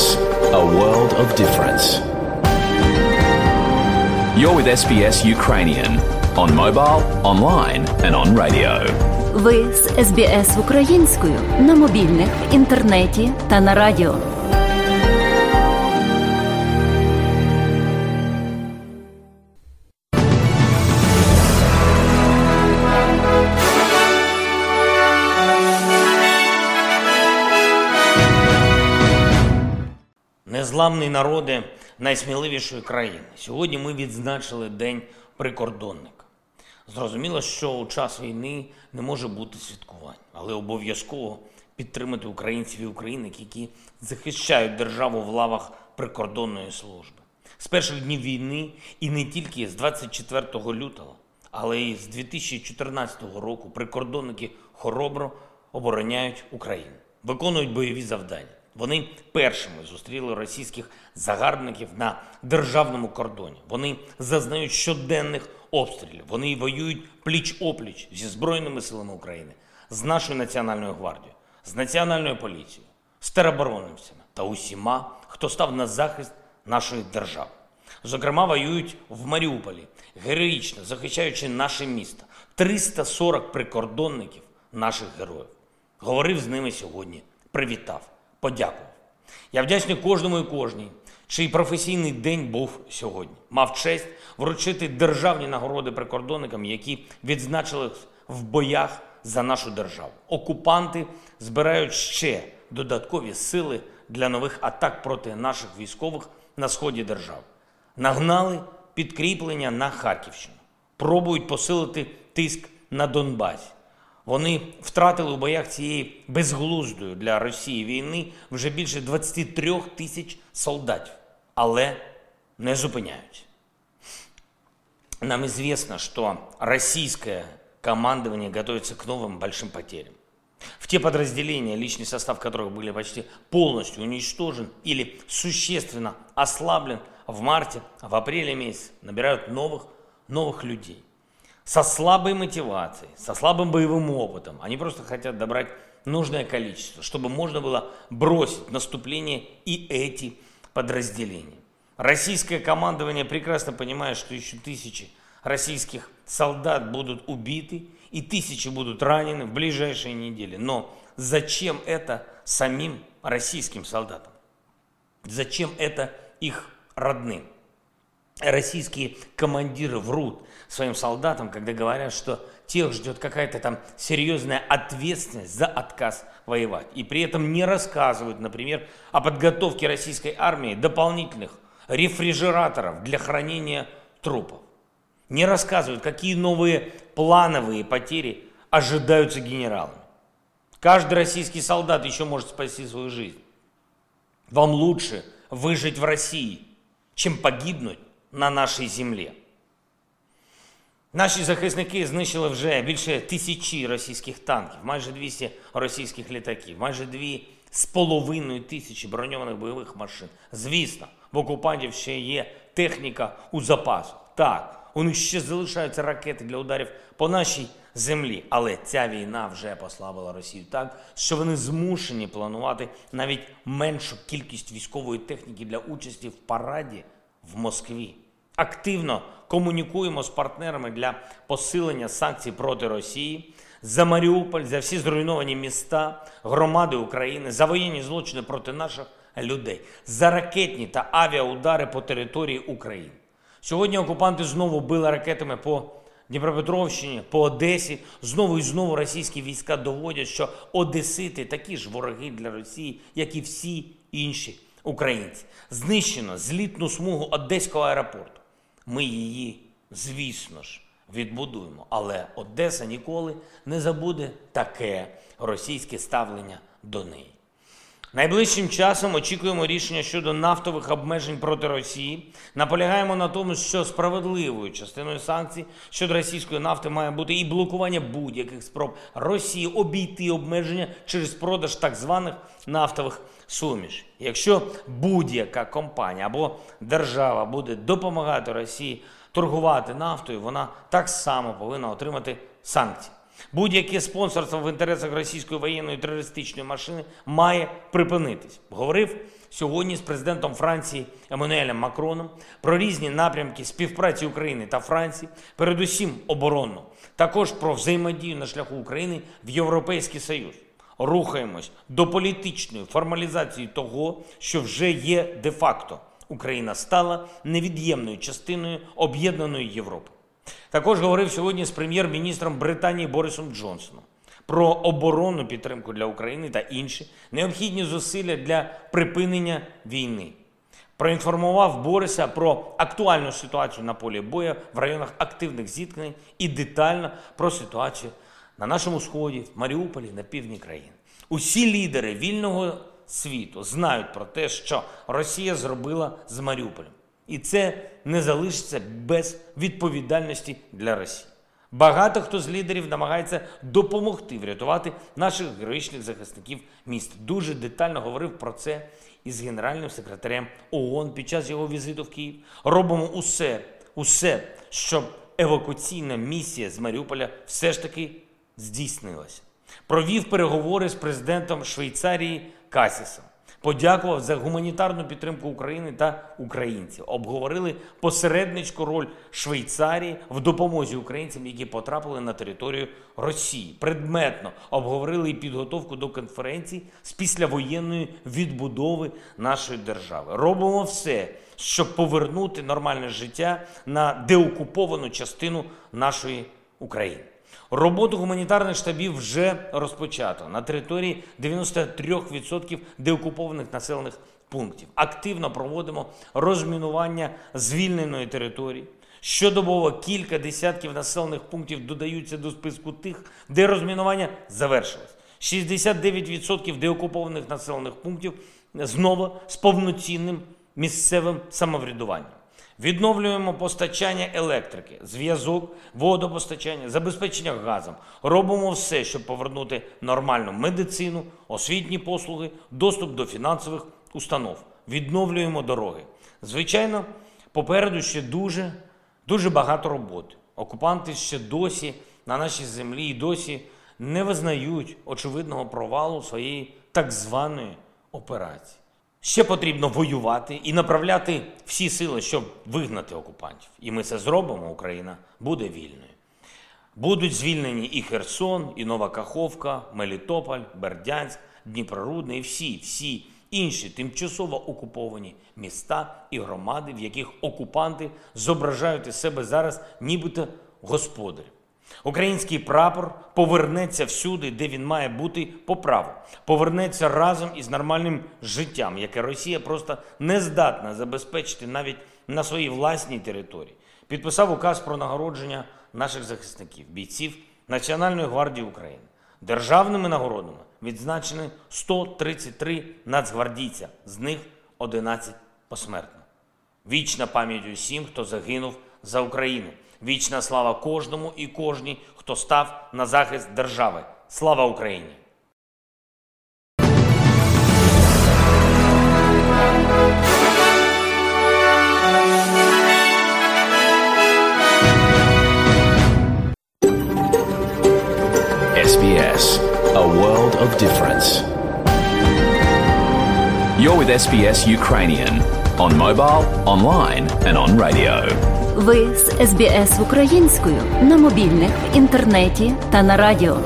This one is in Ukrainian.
SBS, a world of difference. You're with SBS Ukrainian on mobile, online, and on radio. Ви з СБС українською на мобільних, інтернеті та на радіо. Незламний народи найсміливішої країни. Сьогодні ми відзначили День прикордонника. Зрозуміло, що у час війни не може бути святкувань, але обов'язково підтримати українців і українок, які захищають державу в лавах прикордонної служби. З перших днів війни і не тільки з 24 лютого, але й з 2014 року прикордонники хоробро обороняють Україну, виконують бойові завдання. Вони першими зустріли російських загарбників на державному кордоні. Вони зазнають щоденних обстрілів. Вони воюють пліч-опліч зі Збройними силами України, з нашою національною гвардією, з національною поліцією, з тероборонівцями та усіма, хто став на захист нашої держави. Зокрема, воюють в Маріуполі, героїчно захищаючи наше місто. 340 прикордонників наших героїв. Говорив з ними сьогодні, привітав, подякував. Я вдячний кожному і кожній, чий професійний день був сьогодні. Мав честь вручити державні нагороди прикордонникам, які відзначили в боях за нашу державу. Окупанти збирають ще додаткові сили для нових атак проти наших військових на сході держави. Нагнали підкріплення на Харківщину, пробують посилити тиск на Донбасі. Вони втратили у боях цієї безглуздої для Росії війни вже більше 23 тисяч солдатів, але не зупиняються. Нам известно, что российское командование готовится к новым большим потерям. В те подразделения, личный состав которых были почти полностью уничтожен или существенно ослаблен в марте, в апреле месяце, набирают новых, новых людей. Со слабой мотивацией, со слабым боевым опытом. Они просто хотят добрать нужное количество, чтобы можно было бросить наступление и эти подразделения. Российское командование прекрасно понимает, что еще тысячи российских солдат будут убиты и тысячи будут ранены в ближайшие недели. Но зачем это самим российским солдатам? Зачем это их родным? Российские командиры врут своим солдатам, когда говорят, что тех ждет какая-то там серьезная ответственность за отказ воевать. И при этом не рассказывают, например, о подготовке российской армии дополнительных рефрижераторов для хранения трупов. Не рассказывают, какие новые плановые потери ожидаются генералами. Каждый российский солдат еще может спасти свою жизнь. Вам лучше выжить в России, чем погибнуть на нашій землі. Наші захисники знищили вже більше тисячі російських танків, майже 200 російських літаків, майже дві з половиною тисячі броньованих бойових машин. Звісно, в окупантів ще є техніка у запасу. Так, у них ще залишаються ракети для ударів по нашій землі. Але ця війна вже послабила Росію так, що вони змушені планувати навіть меншу кількість військової техніки для участі в параді в Москві. Активно комунікуємо з партнерами для посилення санкцій проти Росії за Маріуполь, за всі зруйновані міста, громади України, за воєнні злочини проти наших людей, за ракетні та авіаудари по території України. Сьогодні окупанти знову били ракетами по Дніпропетровщині, по Одесі. Знову і знову російські війська доводять, що Одесити такі ж вороги для Росії, як і всі інші українці. Знищено злітну смугу Одеського аеропорту. Ми її, звісно ж, відбудуємо. Але Одеса ніколи не забуде таке російське ставлення до неї. Найближчим часом очікуємо рішення щодо нафтових обмежень проти Росії. Наполягаємо на тому, що справедливою частиною санкцій щодо російської нафти має бути і блокування будь-яких спроб Росії обійти обмеження через продаж так званих нафтових сумішей. Якщо будь-яка компанія або держава буде допомагати Росії торгувати нафтою, вона так само повинна отримати санкції. Будь-яке спонсорство в інтересах російської воєнної терористичної машини має припинитись. Говорив сьогодні з президентом Франції Еммануелем Макроном про різні напрямки співпраці України та Франції, передусім оборонну, також про взаємодію на шляху України в Європейський Союз. Рухаємось до політичної формалізації того, що вже є де-факто. Україна стала невід'ємною частиною об'єднаної Європи. Також говорив сьогодні з прем'єр-міністром Британії Борисом Джонсоном про оборонну підтримку для України та інші необхідні зусилля для припинення війни. Проінформував Бориса про актуальну ситуацію на полі бою в районах активних зіткнень і детально про ситуацію на нашому сході, в Маріуполі, на півдні країни. Усі лідери вільного світу знають про те, що Росія зробила з Маріуполем. І це не залишиться без відповідальності для Росії. Багато хто з лідерів намагається допомогти врятувати наших героїчних захисників міст. Дуже детально говорив про це із генеральним секретарем ООН під час його візиту в Київ. Робимо усе, усе, щоб евакуаційна місія з Маріуполя все ж таки здійснилася. Провів переговори з президентом Швейцарії Касісом. Подякував за гуманітарну підтримку України та українців. Обговорили посередницьку роль Швейцарії в допомозі українцям, які потрапили на територію Росії. Предметно обговорили і підготовку до конференції з післявоєнної відбудови нашої держави. Робимо все, щоб повернути нормальне життя на деокуповану частину нашої України. Роботу гуманітарних штабів вже розпочато на території 93% деокупованих населених пунктів. Активно проводимо розмінування звільненої території. Щодобово кілька десятків населених пунктів додаються до списку тих, де розмінування завершилось. 69% деокупованих населених пунктів знову з повноцінним місцевим самоврядуванням. Відновлюємо постачання електрики, зв'язок, водопостачання, забезпечення газом. Робимо все, щоб повернути нормальну медицину, освітні послуги, доступ до фінансових установ. Відновлюємо дороги. Звичайно, попереду ще дуже, дуже багато роботи. Окупанти ще досі на нашій землі і досі не визнають очевидного провалу своєї так званої операції. Ще потрібно воювати і направляти всі сили, щоб вигнати окупантів. І ми це зробимо. Україна буде вільною. Будуть звільнені і Херсон, і Нова Каховка, Мелітополь, Бердянськ, Дніпрорудне і всі, всі інші тимчасово окуповані міста і громади, в яких окупанти зображають із себе зараз, нібито господарів. Український прапор повернеться всюди, де він має бути по праву. Повернеться разом із нормальним життям, яке Росія просто не здатна забезпечити навіть на своїй власній території. Підписав указ про нагородження наших захисників, бійців Національної гвардії України. Державними нагородами відзначені 133 нацгвардійця, з них 11 посмертно. Вічна пам'ять усім, хто загинув за Україну. Вічна слава кожному і кожній, хто став на захист держави. Слава Україні! SBS, a world of difference. You're with SBS Ukrainian on mobile, online, and on radio. Ви з СБС українською на мобільних, інтернеті та на радіо.